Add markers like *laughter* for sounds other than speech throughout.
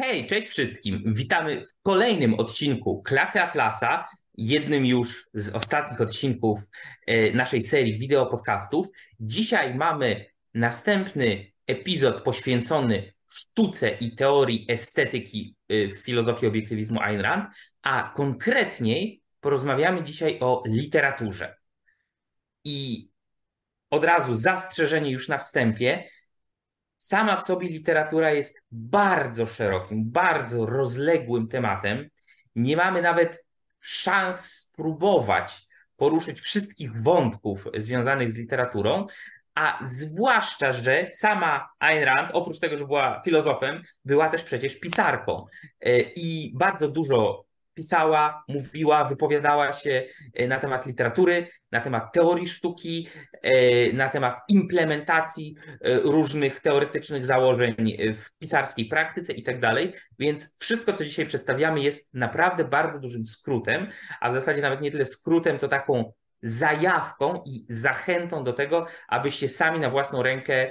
Hej, cześć wszystkim. Witamy w kolejnym odcinku Klasy Atlasa, jednym już z ostatnich odcinków e, naszej serii wideo podcastów. Dzisiaj mamy następny epizod poświęcony sztuce i teorii estetyki e, w filozofii obiektywizmu Ayn Rand, a konkretniej porozmawiamy dzisiaj o literaturze. I od razu zastrzeżenie już na wstępie, sama w sobie literatura jest bardzo szerokim, bardzo rozległym tematem. Nie mamy nawet szans spróbować poruszyć wszystkich wątków związanych z literaturą, a zwłaszcza, że sama Ayn Rand, oprócz tego, że była filozofem, była też przecież pisarką e, i bardzo dużo pisała, mówiła, wypowiadała się e, na temat literatury, na temat teorii sztuki, e, na temat implementacji e, różnych teoretycznych założeń w pisarskiej praktyce i tak. Więc wszystko, co dzisiaj przedstawiamy, jest naprawdę bardzo dużym skrótem, a w zasadzie nawet nie tyle skrótem, co taką zajawką i zachętą do tego, abyście sami na własną rękę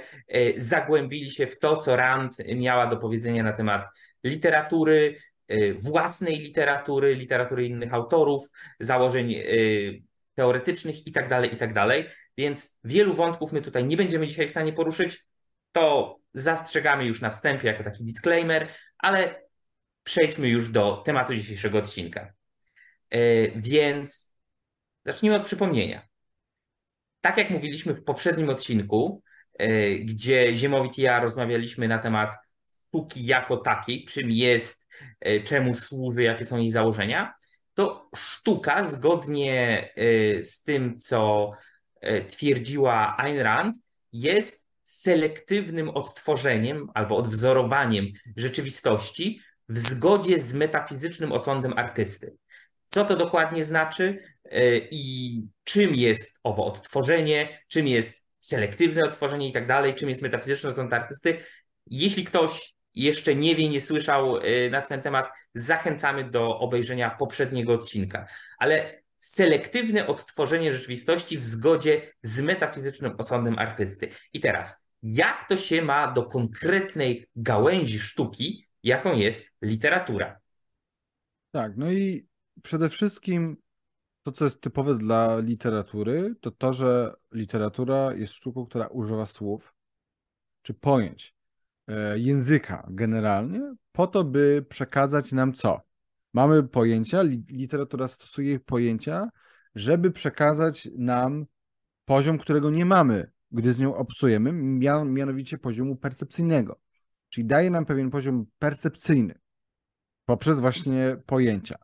zagłębili się w to, co Rand miała do powiedzenia na temat literatury, własnej literatury, literatury innych autorów, założeń y, teoretycznych itd., tak itd. Tak Więc wielu wątków my tutaj nie będziemy dzisiaj w stanie poruszyć. To zastrzegamy już na wstępie jako taki disclaimer, ale przejdźmy już do tematu dzisiejszego odcinka. Y, więc zacznijmy od przypomnienia. Tak jak mówiliśmy w poprzednim odcinku, gdzie Ziemowit i ja rozmawialiśmy na temat sztuki jako takiej, czym jest, e, czemu służy, jakie są jej założenia, to sztuka, zgodnie e, z tym, co e, twierdziła Ayn Rand, jest selektywnym odtworzeniem albo odwzorowaniem rzeczywistości w zgodzie z metafizycznym osądem artysty. Co to dokładnie znaczy i czym jest owo odtworzenie, czym jest selektywne odtworzenie i tak dalej, czym jest metafizyczny osąd artysty. Jeśli ktoś jeszcze nie wie, nie słyszał y, na ten temat, zachęcamy do obejrzenia poprzedniego odcinka. Ale selektywne odtworzenie rzeczywistości w zgodzie z metafizycznym osądem artysty. I teraz, jak to się ma do konkretnej gałęzi sztuki, jaką jest literatura? Tak, no i przede wszystkim to, co jest typowe dla literatury, to to, że literatura jest sztuką, która używa słów czy pojęć. E, języka generalnie, po to, by przekazać nam co? Mamy pojęcia, literatura stosuje pojęcia, żeby przekazać nam poziom, którego nie mamy, gdy z nią obcujemy, mianowicie poziomu percepcyjnego. Czyli daje nam pewien poziom percepcyjny poprzez właśnie pojęcia.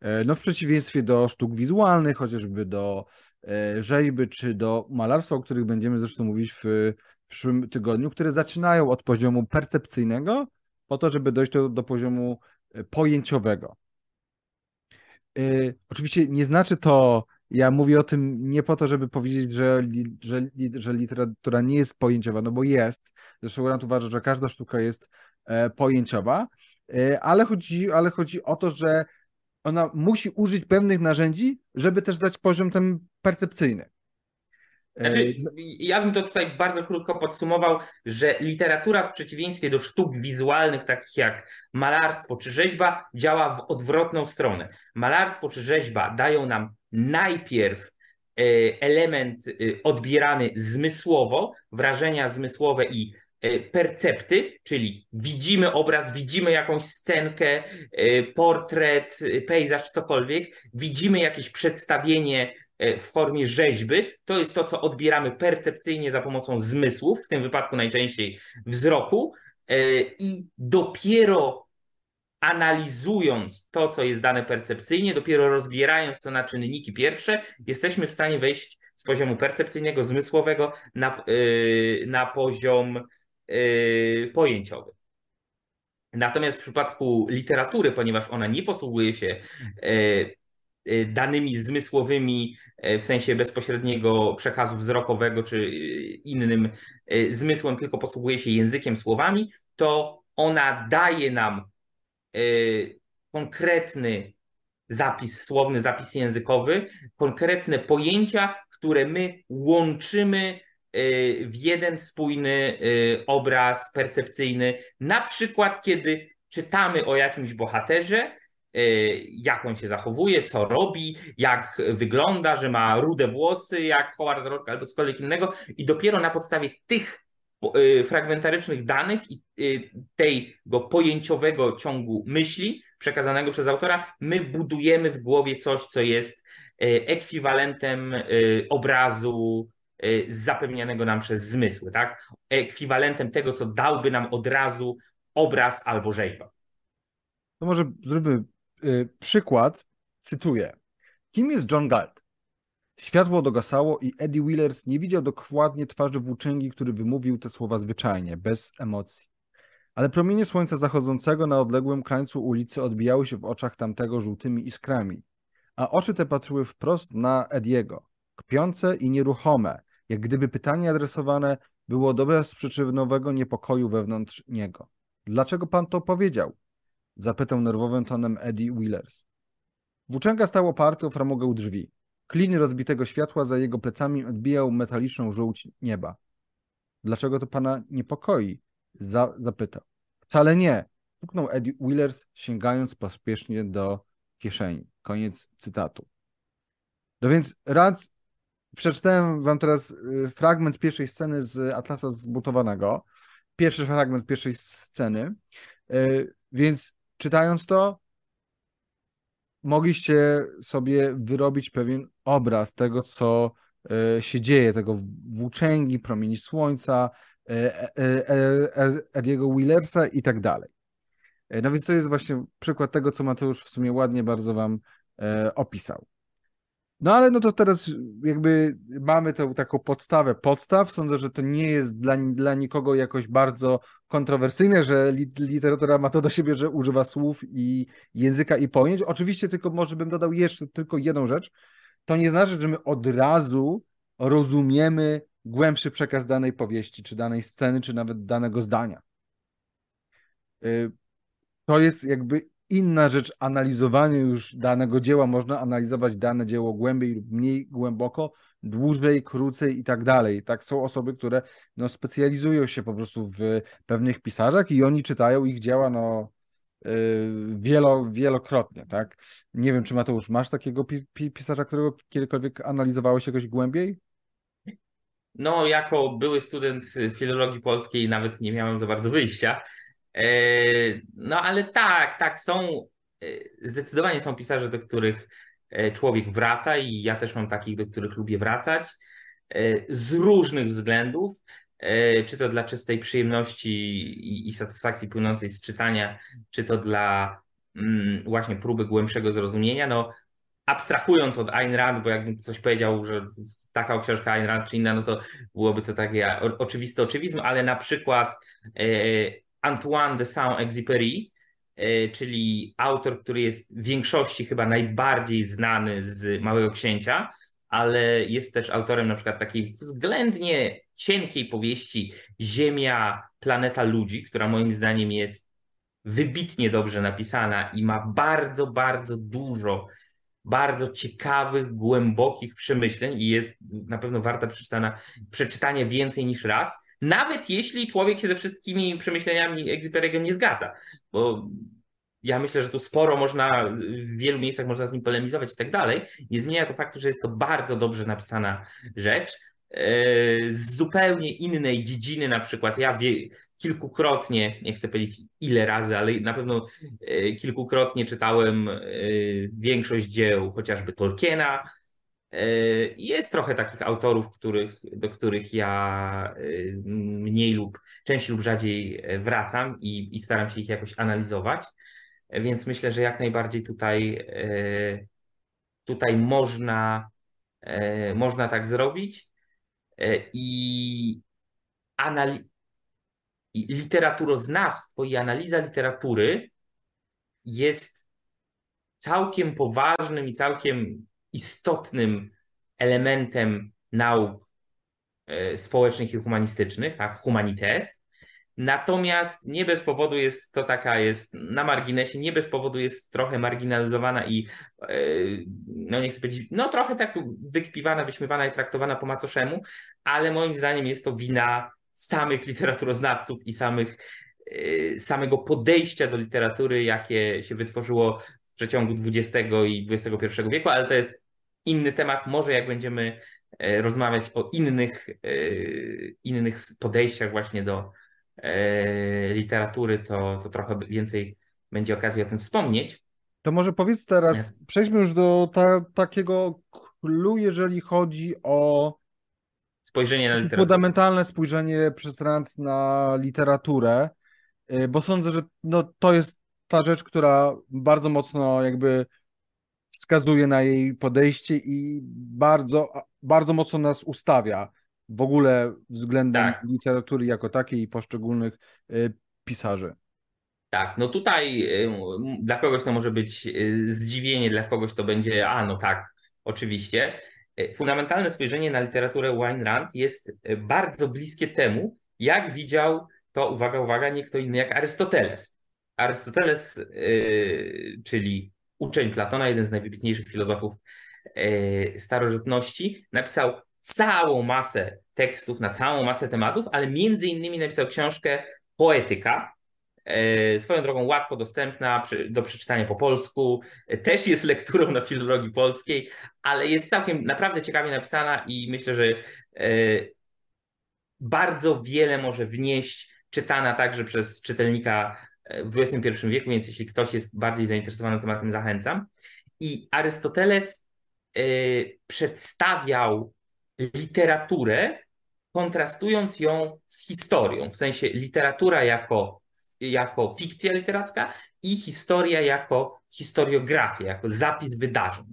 E, no w przeciwieństwie do sztuk wizualnych, chociażby do e, rzeźby czy do malarstwa, o których będziemy zresztą mówić w w przyszłym tygodniu, które zaczynają od poziomu percepcyjnego, po to, żeby dojść do, do poziomu e, pojęciowego. Yy, oczywiście nie znaczy to, ja mówię o tym nie po to, żeby powiedzieć, że, że, że literatura nie jest pojęciowa, no bo jest. Zresztą Rand uważa, że każda sztuka jest e, pojęciowa, e, ale, chodzi, ale chodzi o to, że ona musi użyć pewnych narzędzi, żeby też dać poziom ten percepcyjny. Znaczy, no- ja bym to tutaj bardzo krótko podsumował, że literatura w przeciwieństwie do sztuk wizualnych, takich jak malarstwo czy rzeźba, działa w odwrotną stronę. Malarstwo czy rzeźba dają nam najpierw e, element e, odbierany zmysłowo, wrażenia zmysłowe i e, percepty, czyli widzimy obraz, widzimy jakąś scenkę, portret, pejzaż, cokolwiek, widzimy jakieś przedstawienie E, w formie rzeźby, to jest to, co odbieramy percepcyjnie za pomocą zmysłów, w tym wypadku najczęściej wzroku, e, i dopiero analizując to, co jest dane percepcyjnie, dopiero rozbierając to na czynniki pierwsze, jesteśmy w stanie wejść z poziomu percepcyjnego, zmysłowego na, e, na poziom pojęciowy. Natomiast w przypadku literatury, ponieważ ona nie posługuje się danymi zmysłowymi y, w sensie bezpośredniego przekazu wzrokowego czy y, innym zmysłem, tylko posługuje się językiem, słowami, to ona daje nam konkretny zapis słowny, zapis językowy, konkretne pojęcia, które my łączymy w jeden spójny obraz percepcyjny. Na przykład, kiedy czytamy o jakimś bohaterze, jak on się zachowuje, co robi, jak wygląda, że ma rude włosy, jak Howard Rock albo cokolwiek innego i dopiero na podstawie tych fragmentarycznych danych i tego pojęciowego ciągu myśli przekazanego przez autora, my budujemy w głowie coś, co jest ekwiwalentem obrazu zapewnianego nam przez zmysły, tak? Ekwiwalentem tego, co dałby nam od razu obraz albo rzeźba. To może zróbmy przykład. Cytuję. Kim jest John Galt? Światło dogasało i Eddie Willers nie widział dokładnie twarzy włóczęgi, który wymówił te słowa zwyczajnie, bez emocji. Ale promienie słońca zachodzącego na odległym krańcu ulicy odbijały się w oczach tamtego żółtymi iskrami, a oczy te patrzyły wprost na Ediego, kpiące i nieruchome, jak gdyby pytanie adresowane było do bezprzyczynowego niepokoju wewnątrz niego. Dlaczego pan to powiedział? Zapytał nerwowym tonem Eddie Willers. Włóczęga stał oparty o framugę drzwi. Klin rozbitego światła za jego plecami odbijał metaliczną żółć nieba. Dlaczego to pana niepokoi? Za zapytał. Wcale nie. Puknął Eddie Willers, sięgając pospiesznie do kieszeni. Koniec cytatu. No więc rad przeczytałem wam teraz y, fragment pierwszej sceny z Atlasa Zbutowanego. Pierwszy fragment pierwszej sceny. Y, więc czytając to, mogliście sobie wyrobić pewien obraz tego, co y, się dzieje, tego włóczęgi, promieni słońca, Ediego Willersa i tak dalej. No więc to jest właśnie przykład tego, co Mateusz w sumie ładnie bardzo wam opisał. No ale no to teraz jakby mamy tę taką podstawę podstaw. Sądzę, że to nie jest dla, dla nikogo jakoś bardzo kontrowersyjne, że literatura ma to do siebie, że używa słów i języka i pojęć. Oczywiście tylko może bym dodał jeszcze tylko jedną rzecz. To nie znaczy, że my od razu rozumiemy głębszy przekaz danej powieści, czy danej sceny, czy nawet danego zdania. Y, to jest jakby inna rzecz analizowanie już danego dzieła. Można analizować dane dzieło głębiej lub mniej głęboko, dłużej, krócej i tak dalej. Tak są osoby, które no, specjalizują się po prostu w pewnych pisarzach i oni czytają ich dzieła no, yy, wielo, wielokrotnie. Tak? Nie wiem, czy Mateusz, masz takiego pi pisarza, którego kiedykolwiek analizowałeś jakoś głębiej? No, jako były student filologii polskiej nawet nie miałem za bardzo wyjścia, no ale tak, tak, są, e, zdecydowanie są pisarze, do których e, człowiek wraca i ja też mam takich, do których lubię wracać z różnych względów, czy to dla czystej przyjemności i, i satysfakcji płynącej z czytania, czy to dla mm, właśnie próby głębszego zrozumienia. No, abstrahując od Ayn Rand, bo jakbym coś powiedział, że taka książka Ayn Rand czy inna, no to byłoby to takie oczywisty oczywizm, ale na przykład Antoine de Saint-Exupéry, e, czyli autor, który jest w większości chyba najbardziej znany z Małego Księcia, ale jest też autorem na przykład takiej względnie cienkiej powieści Ziemia, planeta ludzi, która moim zdaniem jest wybitnie dobrze napisana i ma bardzo, bardzo dużo bardzo ciekawych, głębokich przemyśleń i jest na pewno warta przeczytania więcej niż raz nawet jeśli człowiek się ze wszystkimi przemyśleniami Exupery'ego nie zgadza, bo ja myślę, że tu sporo można, w wielu miejscach można z nim polemizować i tak dalej, nie zmienia to faktu, że jest to bardzo dobrze napisana rzecz, e, z zupełnie innej dziedziny na przykład. Ja wie, kilkukrotnie, nie chcę powiedzieć ile razy, ale na pewno e, kilkukrotnie czytałem e, większość dzieł chociażby Tolkiena, jest trochę takich autorów, których, do których ja e, mniej lub częściej lub rzadziej e, wracam i, i staram się ich jakoś analizować. Więc myślę, że jak najbardziej tutaj, tutaj można, można tak zrobić. I, anali- i literaturoznawstwo i analiza literatury jest całkiem poważnym i całkiem istotnym elementem nauk e, społecznych i humanistycznych, tak, humanites. Natomiast nie bez powodu jest to taka, jest na marginesie, nie bez powodu jest trochę marginalizowana i e, no nie chcę powiedzieć, no trochę tak wykpiwana, wyśmiewana i traktowana po macoszemu, ale moim zdaniem jest to wina samych literaturoznawców i samych samego podejścia do literatury, jakie się wytworzyło w przeciągu XX i XXI wieku, ale to jest inny temat. Może jak będziemy rozmawiać o innych, innych podejściach właśnie do literatury, to, to trochę więcej będzie okazji o tym wspomnieć. To może powiedz teraz, Nie. przejdźmy już do ta, takiego clue, jeżeli chodzi o spojrzenie na literaturę. Fundamentalne spojrzenie przez Rand na literaturę, y, bo sądzę, że no, to jest ta rzecz, która bardzo mocno jakby wskazuje na jej podejście i bardzo, bardzo mocno nas ustawia w ogóle względem tak. literatury jako takiej i poszczególnych y, pisarzy. Tak, no tutaj y, dla kogoś to może być zdziwienie, dla kogoś to będzie, a no tak, oczywiście. Fundamentalne spojrzenie na literaturę Wine Rand jest bardzo bliskie temu, jak widział to, uwaga, uwaga, nie kto inny jak Arystoteles. Arystoteles, czyli uczeń Platona, jeden z najwybitniejszych filozofów yy, starożytności, napisał całą masę tekstów na całą masę tematów, ale między innymi napisał książkę Poetyka, E, swoją drogą łatwo dostępna do przeczytania po polsku. E, też jest lekturą na filologii polskiej, ale jest całkiem naprawdę ciekawie napisana i myślę, że e, bardzo wiele może wnieść, czytana także przez czytelnika w XXI wieku, więc jeśli ktoś jest bardziej zainteresowany tematem, zachęcam. I Arystoteles przedstawiał literaturę, kontrastując ją z historią, w sensie literatura jako jako fikcja literacka i historia jako historiografia, jako zapis wydarzeń.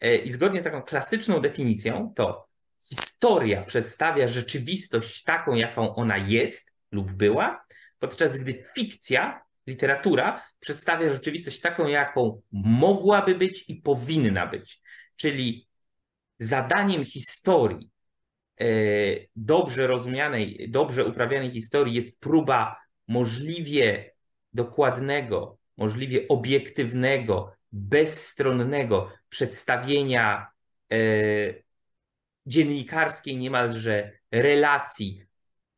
E, I zgodnie z taką klasyczną definicją, to historia przedstawia rzeczywistość taką, jaką ona jest lub była, podczas gdy fikcja, literatura przedstawia rzeczywistość taką, jaką mogłaby być i powinna być. Czyli zadaniem historii, e, dobrze rozumianej, dobrze uprawianej historii jest próba możliwie dokładnego, możliwie obiektywnego, bezstronnego przedstawienia e, dziennikarskiej niemalże relacji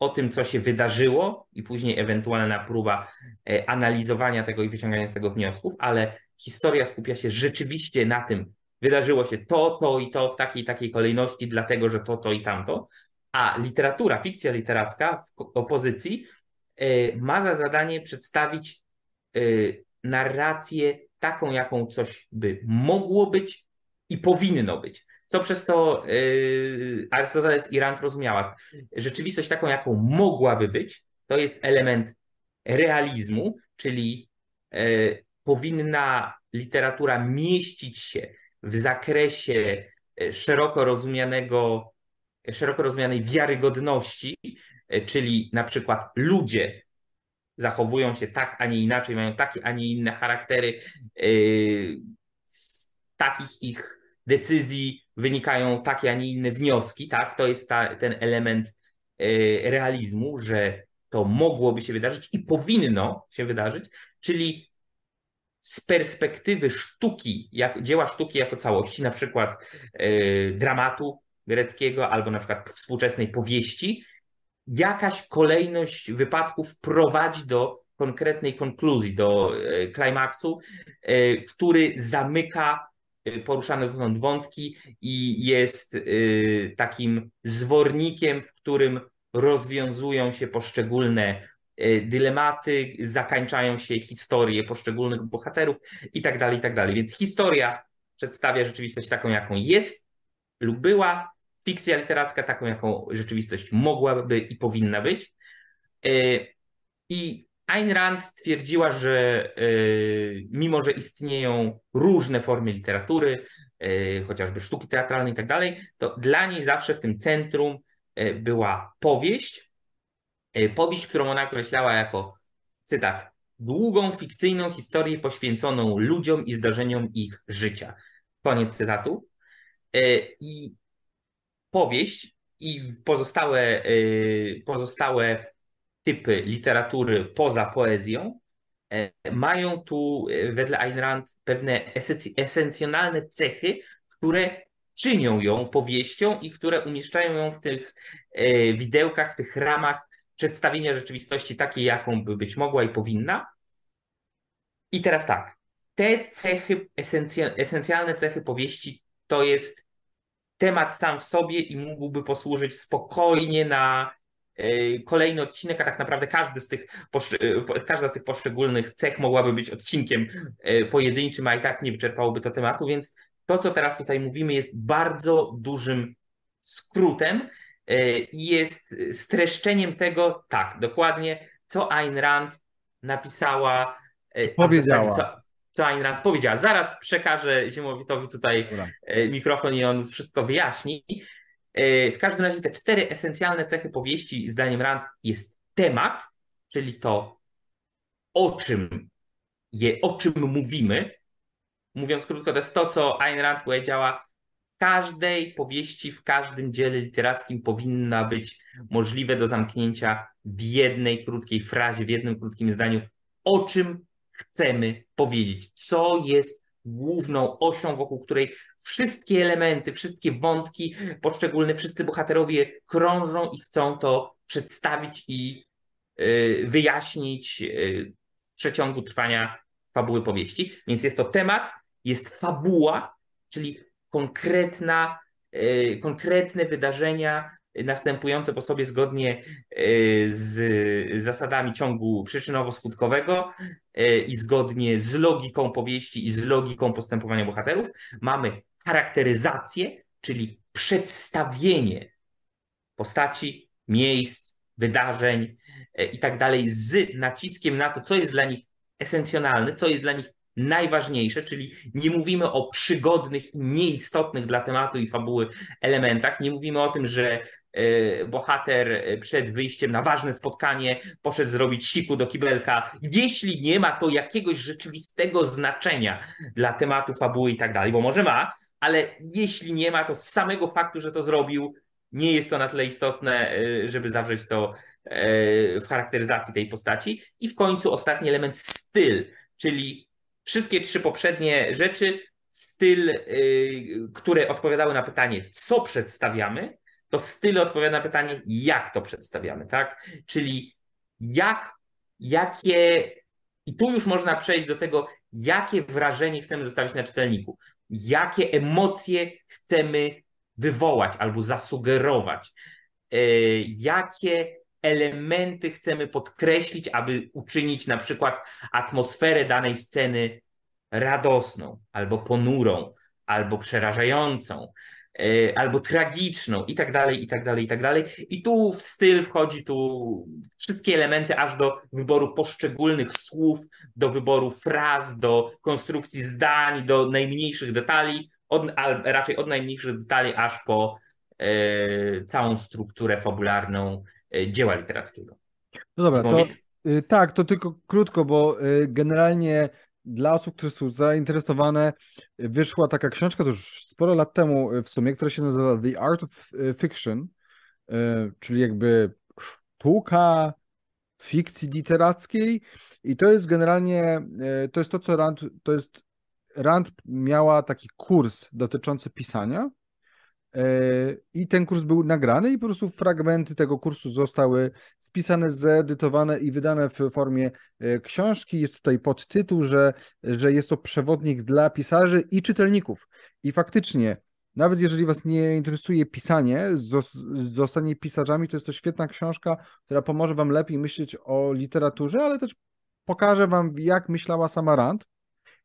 o tym, co się wydarzyło, i później ewentualna próba e, analizowania tego i wyciągania z tego wniosków, ale historia skupia się rzeczywiście na tym, wydarzyło się to, to i to w takiej takiej kolejności, dlatego że to, to i tamto. A literatura, fikcja literacka w opozycji E, ma za zadanie przedstawić e, narrację taką, jaką coś by mogło być i powinno być. Co przez to e, Arystoteles i Rand rozumiała. Rzeczywistość taką, jaką mogłaby być, to jest element realizmu, czyli powinna literatura mieścić się w zakresie szeroko rozumianego, szeroko rozumianej wiarygodności, E, czyli na przykład ludzie zachowują się tak, a nie inaczej, mają takie, a nie inne charaktery, e, z takich ich decyzji wynikają takie, a nie inne wnioski, tak? To jest ta, ten element e, realizmu, że to mogłoby się wydarzyć i powinno się wydarzyć, czyli z perspektywy sztuki, jak, dzieła sztuki jako całości, na przykład dramatu greckiego albo na przykład współczesnej powieści, jakaś kolejność wypadków prowadzi do konkretnej konkluzji, do e, klimaksu, e, który zamyka poruszane dotąd wątki i jest takim zwornikiem, w którym rozwiązują się poszczególne dylematy, zakańczają się historie poszczególnych bohaterów i tak dalej, i tak dalej. Więc historia przedstawia rzeczywistość taką, jaką jest lub była, fikcja literacka taką, jaką rzeczywistość mogłaby i powinna być. I Ayn Rand twierdziła, że e, mimo, że istnieją różne formy literatury, e, chociażby sztuki teatralnej i tak dalej, to dla niej zawsze w tym centrum była powieść. Powieść, którą ona określała jako, cytat, długą, fikcyjną historię poświęconą ludziom i zdarzeniom ich życia. Koniec cytatu. I powieść i pozostałe, y, pozostałe typy literatury poza poezją e, mają tu e, wedle Ayn Rand pewne esencjonalne cechy, które czynią ją powieścią i które umieszczają ją w tych e, widełkach, w tych ramach, przedstawienia rzeczywistości takiej, jaką by być mogła i powinna. I teraz tak, te cechy, esencjalne cechy powieści to jest temat sam w sobie i mógłby posłużyć spokojnie na kolejny odcinek, a tak naprawdę każdy z tych, e, każda z tych poszczególnych cech mogłaby być odcinkiem e, pojedynczym, a i tak nie wyczerpałoby to tematu, więc to, co teraz tutaj mówimy, jest bardzo dużym skrótem i jest streszczeniem tego, tak, dokładnie, co Ayn Rand napisała. Powiedziała. Co, co Ayn Rand powiedziała. Zaraz przekażę Ziemowitowi tutaj Dobra. E, mikrofon i on wszystko wyjaśni. E, w każdym razie te cztery esencjalne cechy powieści, zdaniem Rand, jest temat, czyli to, o czym, je, o czym mówimy. Mówiąc krótko, to jest to, co Ayn Rand powiedziała. W każdej powieści, w każdym dziele literackim powinna być możliwe do zamknięcia w jednej krótkiej frazie, w jednym krótkim zdaniu, o czym chcemy powiedzieć, co jest główną osią, wokół której wszystkie elementy, wszystkie wątki poszczególne, wszyscy bohaterowie krążą i chcą to przedstawić i y, wyjaśnić y, w przeciągu trwania fabuły powieści. Więc jest to temat, jest fabuła, czyli konkretna, y, konkretne wydarzenia, następujące po sobie zgodnie z zasadami ciągu przyczynowo-skutkowego i zgodnie z logiką powieści i z logiką postępowania bohaterów. Mamy charakteryzację, czyli przedstawienie postaci, miejsc, wydarzeń e, i tak dalej z naciskiem na to, co jest dla nich esencjonalne, co jest dla nich najważniejsze, czyli nie mówimy o przygodnych, nieistotnych dla tematu i fabuły elementach. Nie mówimy o tym, że e, bohater e, przed wyjściem na ważne spotkanie poszedł zrobić siku do kibelka, jeśli nie ma to jakiegoś rzeczywistego znaczenia dla tematu, fabuły i tak dalej, bo może ma, ale jeśli nie ma, to z samego faktu, że to zrobił, nie jest to na tyle istotne, e, żeby zawrzeć to w charakteryzacji tej postaci. I w końcu ostatni element styl, czyli wszystkie trzy poprzednie rzeczy, styl, yy, które odpowiadały na pytanie, co przedstawiamy, to styl odpowiada na pytanie, jak to przedstawiamy, tak? Czyli jak, jakie, i tu już można przejść do tego, jakie wrażenie chcemy zostawić na czytelniku, jakie emocje chcemy wywołać albo zasugerować, yy, jakie elementy chcemy podkreślić, aby uczynić na przykład atmosferę danej sceny radosną, albo ponurą, albo przerażającą, e, albo tragiczną i tak dalej, i tak dalej, i tak dalej. I tu w styl wchodzi tu wszystkie elementy aż do wyboru poszczególnych słów, do wyboru fraz, do konstrukcji zdań, do najmniejszych detali, od, a raczej od najmniejszych detali aż po e, całą strukturę fabularną E, dzieła literackiego. No dobra, to, y, tak, to tylko krótko, bo y, generalnie dla osób, które są zainteresowane, wyszła taka książka, to już sporo lat temu w sumie, która się nazywa The Art of Fiction, czyli jakby sztuka fikcji literackiej. I to jest generalnie, to jest to, co Rand, to jest Rand miała taki kurs dotyczący pisania. E, I ten kurs był nagrany i po prostu fragmenty tego kursu zostały spisane, zedytowane i wydane w formie e, książki. Jest tutaj podtytuł, że, że jest to przewodnik dla pisarzy i czytelników. I faktycznie, nawet jeżeli Was nie interesuje pisanie, zostanie pisarzami, to jest to świetna książka, która pomoże Wam lepiej myśleć o literaturze, ale też pokaże Wam, jak myślała sama Rand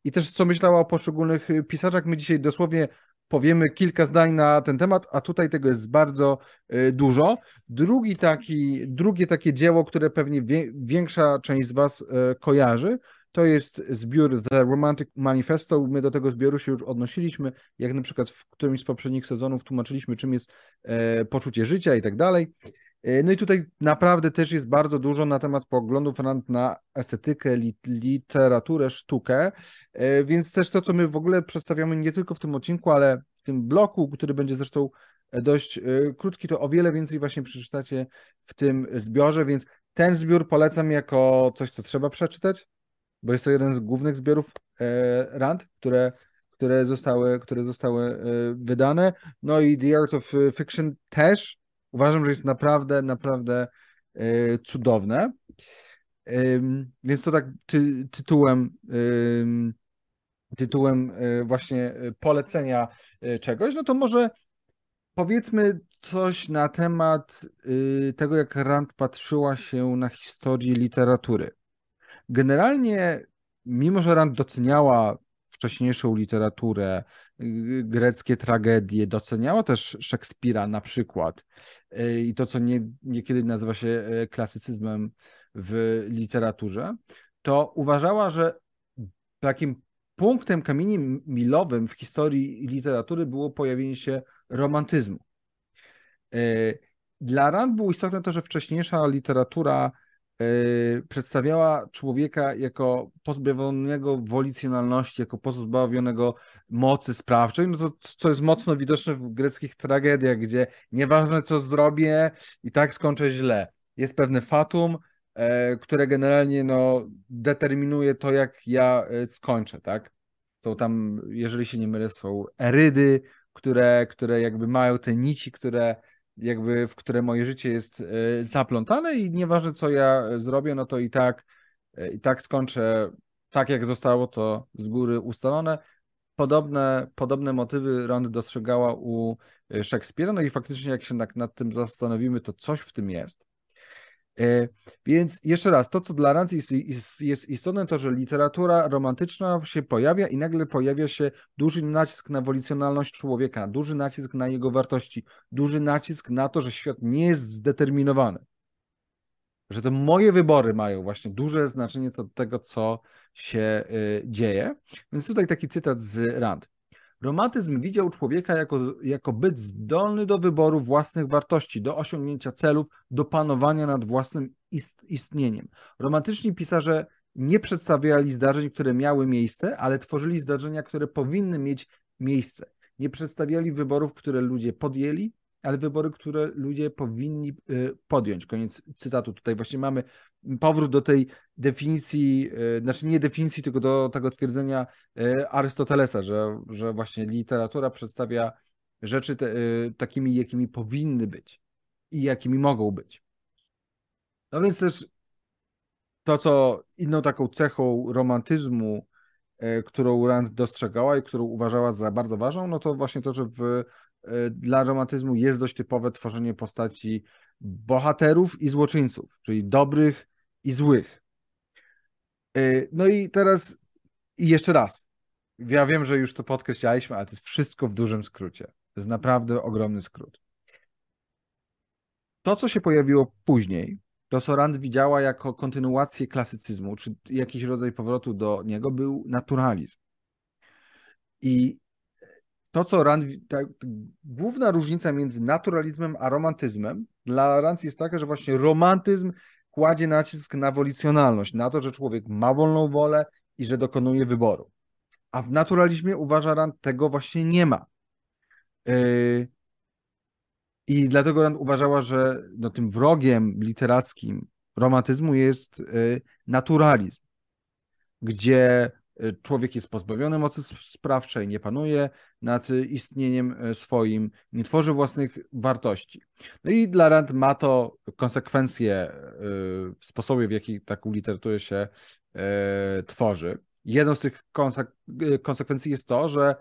i też co myślała o poszczególnych pisarzach. My dzisiaj dosłownie powiemy kilka zdań na ten temat, a tutaj tego jest bardzo y, dużo. Drugi taki, drugie takie dzieło, które pewnie większa część z Was y, kojarzy, to jest zbiór The Romantic Manifesto. My do tego zbioru się już odnosiliśmy, jak na przykład w którymś z poprzednich sezonów tłumaczyliśmy, czym jest e, poczucie życia i tak dalej. E, no i tutaj naprawdę też jest bardzo dużo na temat poglądów na estetykę, literaturę, sztukę, e, więc też to, co my w ogóle przedstawiamy nie tylko w tym odcinku, ale w tym bloku, który będzie zresztą dość e, krótki, to o wiele więcej właśnie przeczytacie w tym zbiorze, więc ten zbiór polecam jako coś, co trzeba przeczytać, bo jest to jeden z głównych zbiorów rand, które, które, zostały, które zostały wydane. No i The Art of Fiction też, uważam, że jest naprawdę, naprawdę cudowne. Więc to tak ty, tytułem tytułem właśnie polecenia czegoś, no to może powiedzmy coś na temat tego, jak Rand patrzyła się na historię literatury. Generalnie, mimo że Rand doceniała wcześniejszą literaturę, greckie tragedie, doceniała też Szekspira na przykład i to, co nie, niekiedy nazywa się e, klasycyzmem w literaturze, to uważała, że takim punktem kamieniem milowym w historii literatury było pojawienie się romantyzmu. E, dla Rand było istotne to, że wcześniejsza literatura e, przedstawiała człowieka jako pozbawionego wolicjonalności, jako pozbawionego mocy sprawczej, no to co jest mocno widoczne w greckich tragediach, gdzie nieważne co zrobię i tak skończę źle. Jest pewne fatum, e, które generalnie no, determinuje to, jak ja skończę, tak? Są tam, jeżeli się nie mylę, są erydy, które, które jakby mają te nici, które jakby, w które moje życie jest e, zaplątane i nieważne co ja zrobię, no to i tak, e, i tak skończę tak, jak zostało to z góry ustalone. Podobne, podobne motywy Rand dostrzegała u e, Szekspira, no i faktycznie jak się nad, nad tym zastanowimy, to coś w tym jest. E, więc jeszcze raz, to co dla Rand jest, jest, jest, istotne, to że literatura romantyczna się pojawia i nagle pojawia się duży nacisk na wolicjonalność człowieka, duży nacisk na jego wartości, duży nacisk na to, że świat nie jest zdeterminowany. Że to moje wybory mają właśnie duże znaczenie co do tego, co się y, dzieje. Więc tutaj taki cytat z Rand. Romantyzm widział człowieka jako, jako byt zdolny do wyboru własnych wartości, do osiągnięcia celów, do panowania nad własnym ist istnieniem. Romantyczni pisarze nie przedstawiali zdarzeń, które miały miejsce, ale tworzyli zdarzenia, które powinny mieć miejsce. Nie przedstawiali wyborów, które ludzie podjęli, ale wybory, które ludzie powinni y, podjąć. Koniec cytatu. Tutaj właśnie mamy powrót do tej definicji, y, znaczy nie definicji, tylko do tego twierdzenia y, Arystotelesa, że, że właśnie literatura przedstawia rzeczy te, takimi, jakimi powinny być i jakimi mogą być. No więc też to, co inną taką cechą romantyzmu, którą Rand dostrzegała i którą uważała za bardzo ważną, no to właśnie to, że w E, dla romantyzmu jest dość typowe tworzenie postaci bohaterów i złoczyńców, czyli dobrych i złych. E, no i teraz i jeszcze raz. Ja wiem, że już to podkreślaliśmy, ale to jest wszystko w dużym skrócie. To jest naprawdę ogromny skrót. To, co się pojawiło później, to co Rand widziała jako kontynuację klasycyzmu, czy jakiś rodzaj powrotu do niego, był naturalizm. I to, co Rand, ta, główna różnica między naturalizmem a romantyzmem dla Rand jest taka, że właśnie romantyzm kładzie nacisk na wolicjonalność, na to, że człowiek ma wolną wolę i że dokonuje wyboru. A w naturalizmie uważa Rand tego właśnie nie ma. Yy... I dlatego Rand uważała, że no, tym wrogiem literackim romantyzmu jest yy, naturalizm, gdzie człowiek jest pozbawiony mocy sprawczej, nie panuje nad istnieniem e, swoim, nie tworzy własnych wartości. No i dla Rand ma to konsekwencje e, w sposobie, w jaki taką literaturę się tworzy. Jedną z tych konsekwencji jest to, że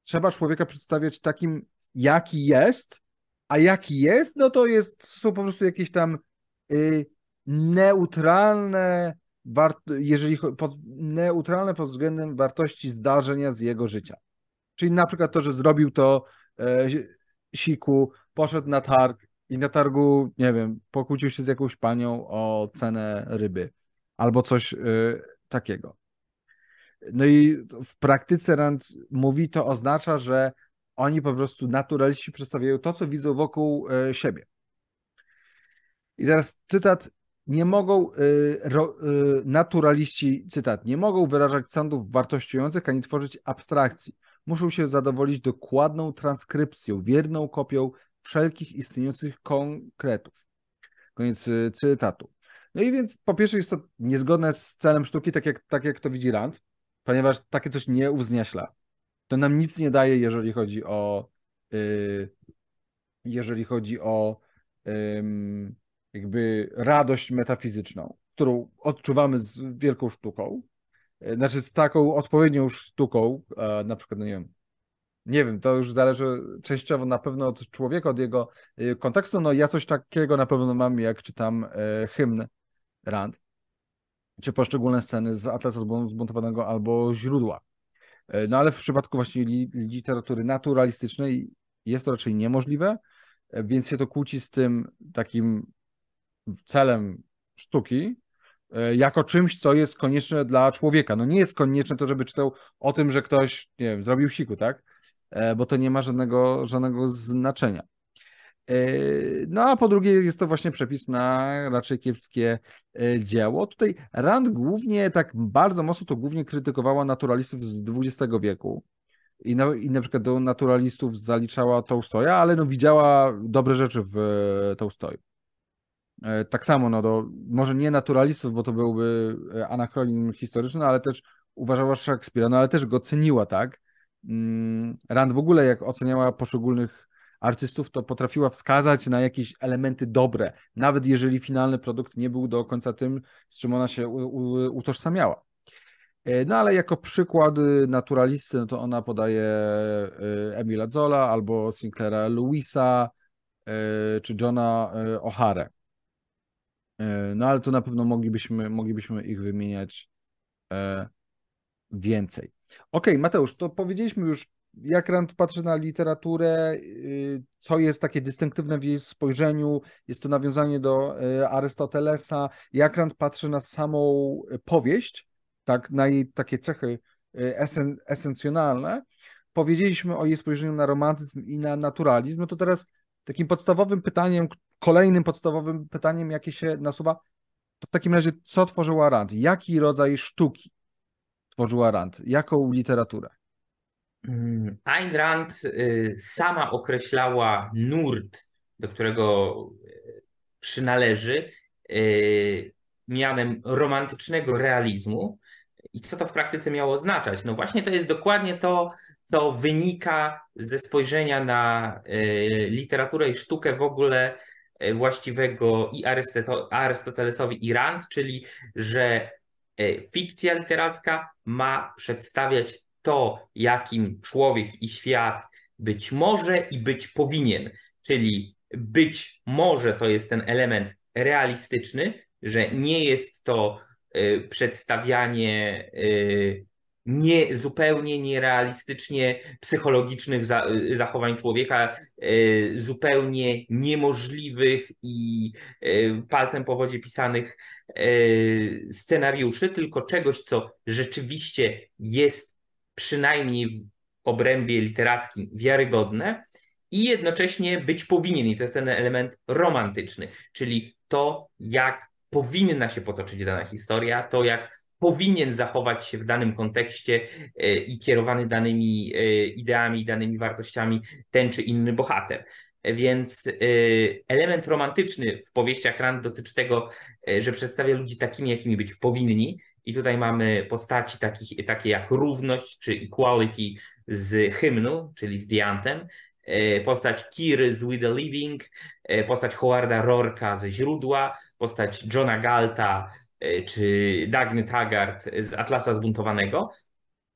trzeba człowieka przedstawiać takim, jaki jest, a jaki jest, no to jest, są po prostu jakieś tam y, neutralne jeżeli pod, neutralne pod względem wartości zdarzenia z jego życia. Czyli na przykład to, że zrobił to e, siku, poszedł na targ i na targu, nie wiem, pokłócił się z jakąś panią o cenę ryby albo coś e, takiego. No i w praktyce Rand mówi, to oznacza, że oni po prostu naturaliści przedstawiają to, co widzą wokół e, siebie. I teraz cytat nie mogą, y, ro, y, naturaliści, cytat, nie mogą wyrażać sądów wartościujących ani tworzyć abstrakcji. Muszą się zadowolić dokładną transkrypcją, wierną kopią wszelkich istniejących konkretów. Koniec y, cytatu. No i więc po pierwsze jest to niezgodne z celem sztuki, tak jak, tak jak to widzi Rand, ponieważ takie coś nie uwznieśla. To nam nic nie daje, jeżeli chodzi o yy, jeżeli chodzi o jakby radość metafizyczną, którą odczuwamy z wielką sztuką, e, znaczy z taką odpowiednią sztuką, e, na przykład, no nie wiem, nie wiem, to już zależy częściowo na pewno od człowieka, od jego e, kontekstu. No ja coś takiego na pewno mam, jak czytam hymn Rand, czy poszczególne sceny z Atlasu Zbuntowanego albo źródła. No ale w przypadku właśnie literatury naturalistycznej jest to raczej niemożliwe, więc się to kłóci z tym takim celem sztuki, e, jako czymś, co jest konieczne dla człowieka. No nie jest konieczne to, żeby czytał o tym, że ktoś, nie wiem, zrobił siku, tak? E, bo to nie ma żadnego, żadnego znaczenia. E, no a po drugie jest to właśnie przepis na raczej kiepskie dzieło. Tutaj Rand głównie, tak bardzo mocno to głównie krytykowała naturalistów z XX wieku. I na, I na przykład do naturalistów zaliczała Tolstoja, ale no widziała dobre rzeczy w Tolstoju. E, tak samo, no do, może nie naturalistów, bo to byłby e, anachronizm historyczny, ale też uważała Szekspira, no ale też go ceniła, tak? Mm, Rand w ogóle jak oceniała poszczególnych artystów, to potrafiła wskazać na jakieś elementy dobre, nawet jeżeli finalny produkt nie był do końca tym, z czym ona się utożsamiała. E, no ale jako przykład naturalisty, no to ona podaje Emila Zola albo Sinclaira Lewisa czy Johna O'Hare. E, no ale to na pewno moglibyśmy, moglibyśmy ich wymieniać e, więcej. Okay, Mateusz, to powiedzieliśmy już, jak Rand patrzy na literaturę, y, co jest takie dystynktywne w jej spojrzeniu, jest to nawiązanie do e, Arystotelesa, jak Rand patrzy na samą powieść, tak, na jej takie cechy esen, esencjonalne. Powiedzieliśmy o jej spojrzeniu na romantyzm i na naturalizm, no to teraz takim podstawowym pytaniem, kolejnym podstawowym pytaniem, jakie się nasuwa, to w takim razie, co tworzyła Rand? Jaki rodzaj sztuki tworzyła Rand? Jaką literaturę? Mm, Ayn Rand y, sama określała nurt, do którego y, przynależy, y, mianem romantycznego realizmu. I co to w praktyce miało oznaczać? No właśnie to jest dokładnie to, co wynika ze spojrzenia na literaturę i sztukę w ogóle E, właściwego i Arystotelesowi i Rand, czyli że e, fikcja literacka ma przedstawiać to, jakim człowiek i świat być może i być powinien. Czyli być może to jest ten element realistyczny, że nie jest to e, przedstawianie nie, zupełnie nierealistycznie psychologicznych za, zachowań człowieka, y, zupełnie niemożliwych i y, palcem po wodzie pisanych y, scenariuszy, tylko czegoś, co rzeczywiście jest przynajmniej w obrębie literackim wiarygodne i jednocześnie być powinien. I to jest ten element romantyczny, czyli to, jak powinna się potoczyć dana historia, to jak powinien zachować się w danym kontekście e, i kierowany danymi e, ideami, danymi wartościami ten czy inny bohater. Więc e, element romantyczny w powieściach Rand dotyczy tego, że przedstawia ludzi takimi, jakimi być powinni. I tutaj mamy postaci takich, takie jak równość czy equality z hymnu, czyli z The Anthem, postać Kiry z We the Living, postać Howarda Rorka ze źródła, postać Johna Galta czy Dagny Taggart z Atlasa Zbuntowanego,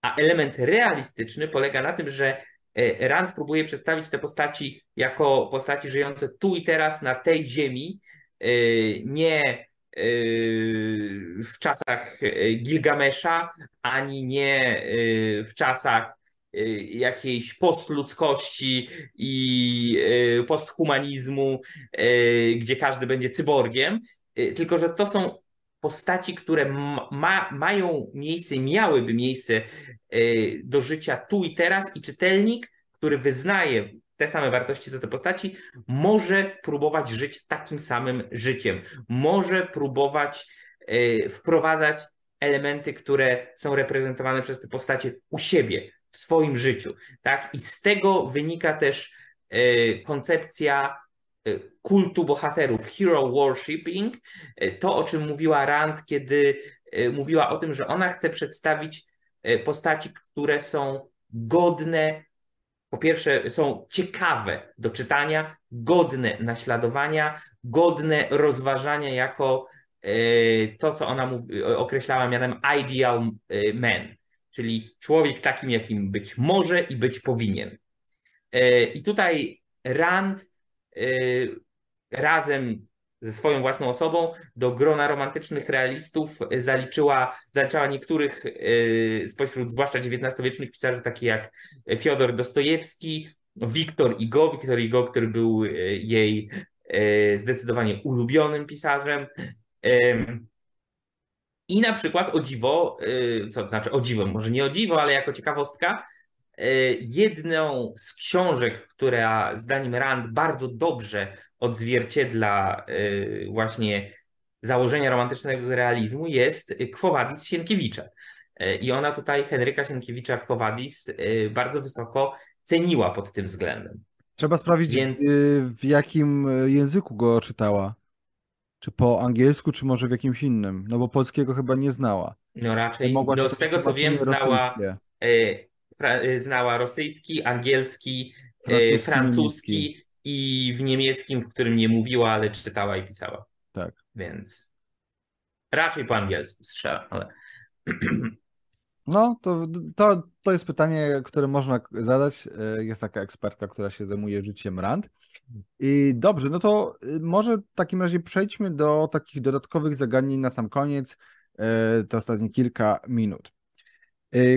a element realistyczny polega na tym, że e, Rand próbuje przedstawić te postaci jako postaci żyjące tu i teraz na tej ziemi, e, nie w czasach Gilgamesza, ani nie w czasach jakiejś postludzkości i posthumanizmu, gdzie każdy będzie cyborgiem, tylko że to są postaci, które ma, mają miejsce, miałyby miejsce e, do życia tu i teraz i czytelnik, który wyznaje te same wartości co te postaci, może próbować żyć takim samym życiem. Może próbować e, wprowadzać elementy, które są reprezentowane przez te postacie u siebie, w swoim życiu. Tak? I z tego wynika też e, koncepcja kultu bohaterów, hero worshipping, y, to o czym mówiła Rand, kiedy y, mówiła o tym, że ona chce przedstawić postaci, które są godne po pierwsze są ciekawe do czytania, godne naśladowania, godne rozważania jako to, co ona określała mianem ideal man, czyli człowiek takim, jakim być może i być powinien. I tutaj Rand razem ze swoją własną osobą do grona romantycznych realistów zaliczyła, zaliczała niektórych y, spośród zwłaszcza XIX-wiecznych pisarzy, takich jak Fiodor Dostojewski, Wiktor Igo, Wiktor Igo, który był y, jej y, zdecydowanie ulubionym pisarzem. I na przykład o dziwo, co to znaczy o dziwo, może nie o dziwo, ale jako ciekawostka, jedną z książek, która zdaniem Rand bardzo dobrze odzwierciedla y, właśnie założenia romantycznego realizmu jest Quo Vadis Sienkiewicza. Y, I ona tutaj Henryka Sienkiewicza y, bardzo wysoko ceniła pod tym względem. Trzeba sprawdzić, Więc... w jakim języku go czytała. Czy po angielsku, czy może w jakimś innym? No bo polskiego chyba nie znała. No raczej, no z tego co wiem, znała, znała rosyjski, angielski, francuski, francuski i w niemieckim, w którym nie mówiła, ale czytała i pisała. Tak. Więc raczej po angielsku strzelam, ale. *clears throat* No, to, to, to jest pytanie, które można zadać. E, jest taka ekspertka, która się zajmuje życiem Rand. I dobrze, no to y, może w takim razie przejdźmy do takich dodatkowych zagadnień na sam koniec, te ostatnie kilka minut,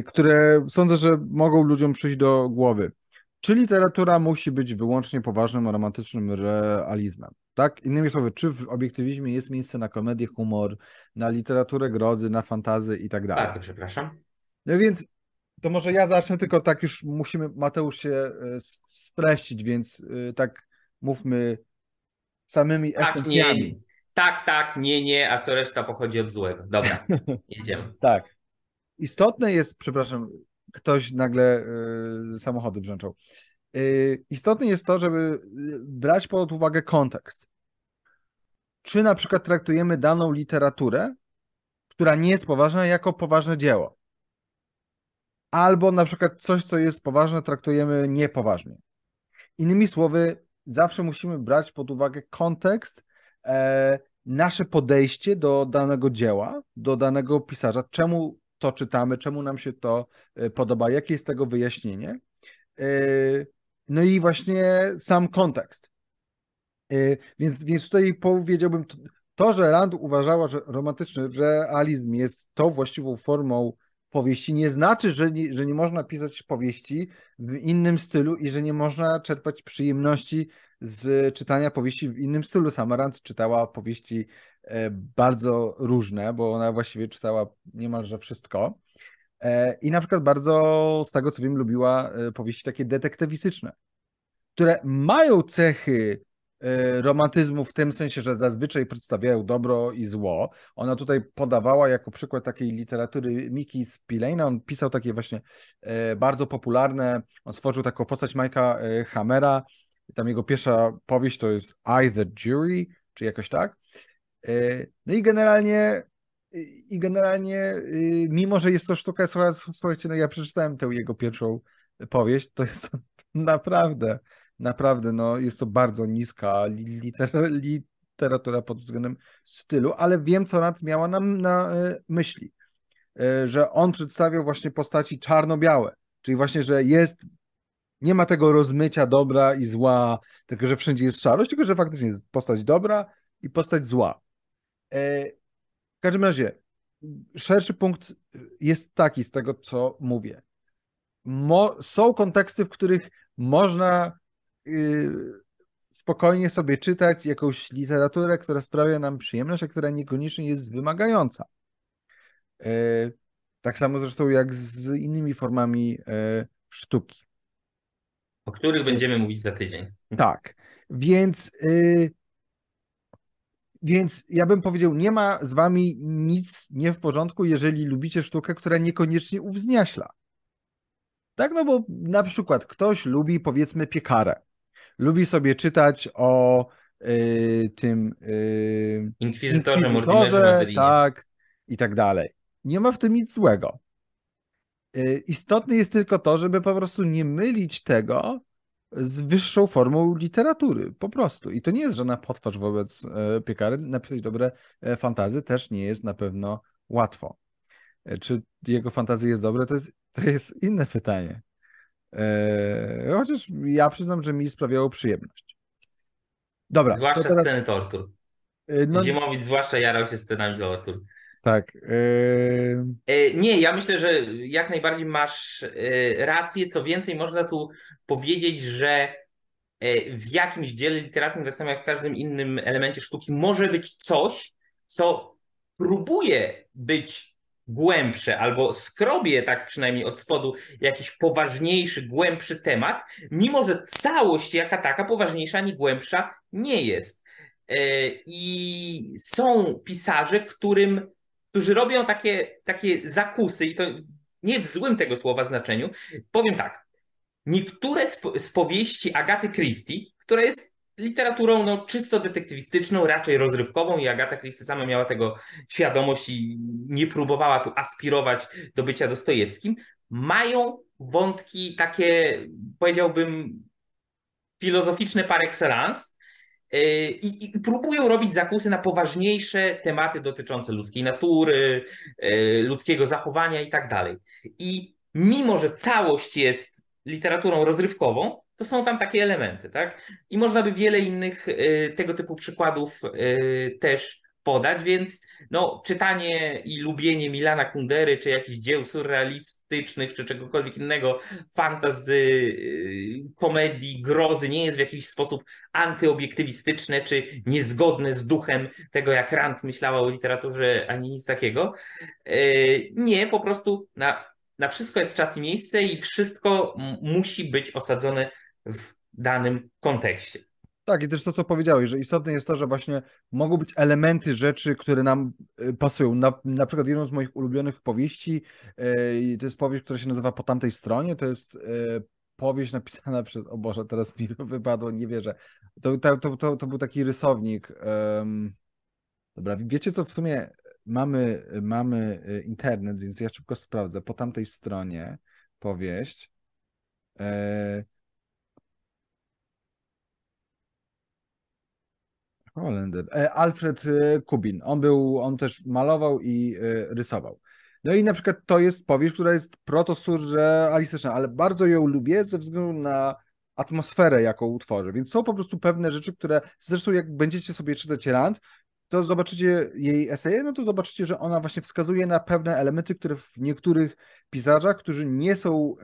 które sądzę, że mogą ludziom przyjść do głowy. Czy literatura musi być wyłącznie poważnym, romantycznym realizmem? Tak? Innymi słowy, czy w obiektywizmie jest miejsce na komedię, humor, na literaturę grozy, na fantazy i tak dalej? Bardzo przepraszam. No więc to może ja zacznę, tylko tak już musimy, Mateusz, się e, streścić, więc e, tak mówmy samymi tak, esencjami. Nie, tak, tak, nie, nie, a co reszta pochodzi od złego. Dobra, *laughs* jedziemy. tak. Istotne jest, przepraszam, ktoś nagle y, samochody brzęczą. Y, istotne jest to, żeby y, brać pod uwagę kontekst. Czy na przykład traktujemy daną literaturę, która nie jest poważna, jako poważne dzieło. Albo na przykład coś, co jest poważne, traktujemy niepoważnie. Innymi słowy, zawsze musimy brać pod uwagę kontekst, e, nasze podejście do danego dzieła, do danego pisarza, czemu to czytamy, czemu nam się to e, podoba, jakie jest tego wyjaśnienie. E, no i właśnie sam kontekst. E, więc, więc tutaj powiedziałbym, to, że Rand uważała, że romantyczny realizm jest tą właściwą formą powieści, nie znaczy, że nie, że nie można pisać powieści w innym stylu i że nie można czerpać przyjemności z czytania powieści w innym stylu. Sama Rand czytała powieści bardzo różne, bo ona właściwie czytała niemalże wszystko. E, I na przykład bardzo, z tego co wiem, lubiła e, powieści takie detektywistyczne, które mają cechy romantyzmu w tym sensie, że zazwyczaj przedstawiają dobro i zło. Ona tutaj podawała jako przykład takiej literatury Miki Spillane. On pisał takie właśnie bardzo popularne, on stworzył taką postać Mike'a Hammera. Tam jego pierwsza powieść to jest I the Jury, czy jakoś tak. E, no i generalnie i generalnie, y, mimo że jest to sztuka, słuchajcie, no ja przeczytałem tę jego pierwszą powieść, to jest to *laughs* naprawdę, naprawdę, no jest to bardzo niska liter, literatura pod względem stylu, ale wiem, co Rand miała na, na e, myśli, e, że on przedstawiał właśnie postaci czarno-białe, czyli właśnie, że jest, nie ma tego rozmycia dobra i zła, tylko że wszędzie jest szarość, tylko że faktycznie jest postać dobra i postać zła. E, w każdym razie, szerszy punkt jest taki z tego, co mówię. Mo są konteksty, w których można yy, spokojnie sobie czytać jakąś literaturę, która sprawia nam przyjemność, a która niekoniecznie jest wymagająca. Yy, tak samo zresztą jak z innymi formami yy, sztuki. O których będziemy mówić za tydzień. Tak. Więc więc ja bym powiedział, nie ma z wami nic nie w porządku, jeżeli lubicie sztukę, która niekoniecznie uwzniaśla. Tak, no bo na przykład ktoś lubi powiedzmy piekarę. Lubi sobie czytać o y, tym y, inkwizytorze, inkwizytorze tak, i tak dalej. Nie ma w tym nic złego. Y, istotne jest tylko to, żeby po prostu nie mylić tego z wyższą formą literatury, po prostu. I to nie jest żadna potwarz wobec e, piekary. Napisać dobre e, fantazy też nie jest na pewno łatwo. E, czy jego fantazje jest dobre, to jest, to jest inne pytanie. Chociaż ja przyznam, że mi sprawiało przyjemność. Dobra. Zwłaszcza teraz... sceny tortur. No... Ziemowicz zwłaszcza jarał się scenami tortur. Tak. Yy... Nie, ja myślę, że jak najbardziej masz e, rację. Co więcej, można tu powiedzieć, że w jakimś dziele literackim, tak samo jak w każdym innym elemencie sztuki, może być coś, co próbuje być głębsze albo skrobie tak przynajmniej od spodu jakiś poważniejszy, głębszy temat, mimo że całość jaka taka poważniejsza ani głębsza nie jest. I są pisarze, którym którzy robią takie, takie zakusy i to nie w złym tego słowa znaczeniu. Powiem tak, niektóre z, powieści Agaty Christie, która jest literaturą no, czysto detektywistyczną, raczej rozrywkową i Agata Christie sama miała tego świadomość i nie próbowała tu aspirować do bycia Dostojewskim, mają wątki takie, powiedziałbym, filozoficzne par excellence, I, I, próbują robić zakusy na poważniejsze tematy dotyczące ludzkiej natury, yy, ludzkiego zachowania i tak dalej. I mimo, że całość jest literaturą rozrywkową, to są tam takie elementy, tak? I można by wiele innych yy, tego typu przykładów też podać, więc no, czytanie i lubienie Milana Kundery, czy jakichś dzieł surrealistycznych, czy czegokolwiek innego, fantazy, y, komedii, grozy, nie jest w jakiś sposób antyoobiektywistyczne, czy niezgodne z duchem tego, jak Rand myślała o literaturze, ani nic takiego. Y, nie, po prostu na, na wszystko jest czas i miejsce i wszystko musi być osadzone w danym kontekście. Tak, i też to, co powiedziałeś, że istotne jest to, że właśnie mogą być elementy rzeczy, które nam y, pasują. Na, na przykład jedną z moich ulubionych powieści, yy, to jest powieść, która się nazywa Po tamtej stronie, to jest yy, powieść napisana *laughs* przez, o Boże, teraz mi wypadło, nie wierzę. To, to, to, to był taki rysownik. Yy, dobra, wiecie co, w sumie mamy, mamy internet, więc ja szybko sprawdzę. Po tamtej stronie powieść. Holender. E, Alfred e, Kubin. On był, on też malował i e, rysował. No i na przykład to jest powieść, która jest protosurrealistyczna, ale bardzo ją lubię ze względu na atmosferę, jaką utworzy. Więc są po prostu pewne rzeczy, które zresztą jak będziecie sobie czytać Rand, to zobaczycie jej eseje, no to zobaczycie, że ona właśnie wskazuje na pewne elementy, które w niektórych pisarzach, którzy nie są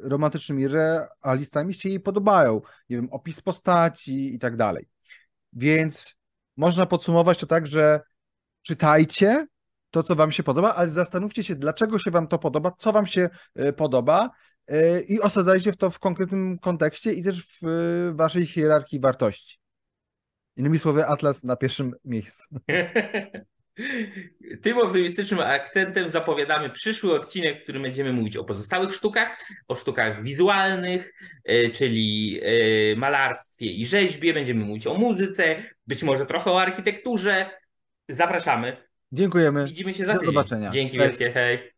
romantycznymi realistami, się jej podobają. Nie wiem, opis postaci i tak dalej. Więc można podsumować to tak, że czytajcie to, co Wam się podoba, ale zastanówcie się, dlaczego się Wam to podoba, co Wam się e, podoba e, i osadzajcie w to w konkretnym kontekście i też w e, Waszej hierarchii wartości. Innymi słowy, Atlas na pierwszym miejscu. *laughs* Tym optymistycznym akcentem zapowiadamy przyszły odcinek, w którym będziemy mówić o pozostałych sztukach, o sztukach wizualnych, e, czyli e, malarstwie i rzeźbie, będziemy mówić o muzyce, być może trochę o architekturze. Zapraszamy. Dziękujemy. Widzimy się za Do tydzień. zobaczenia. Dzięki Cześć. wielkie, hej.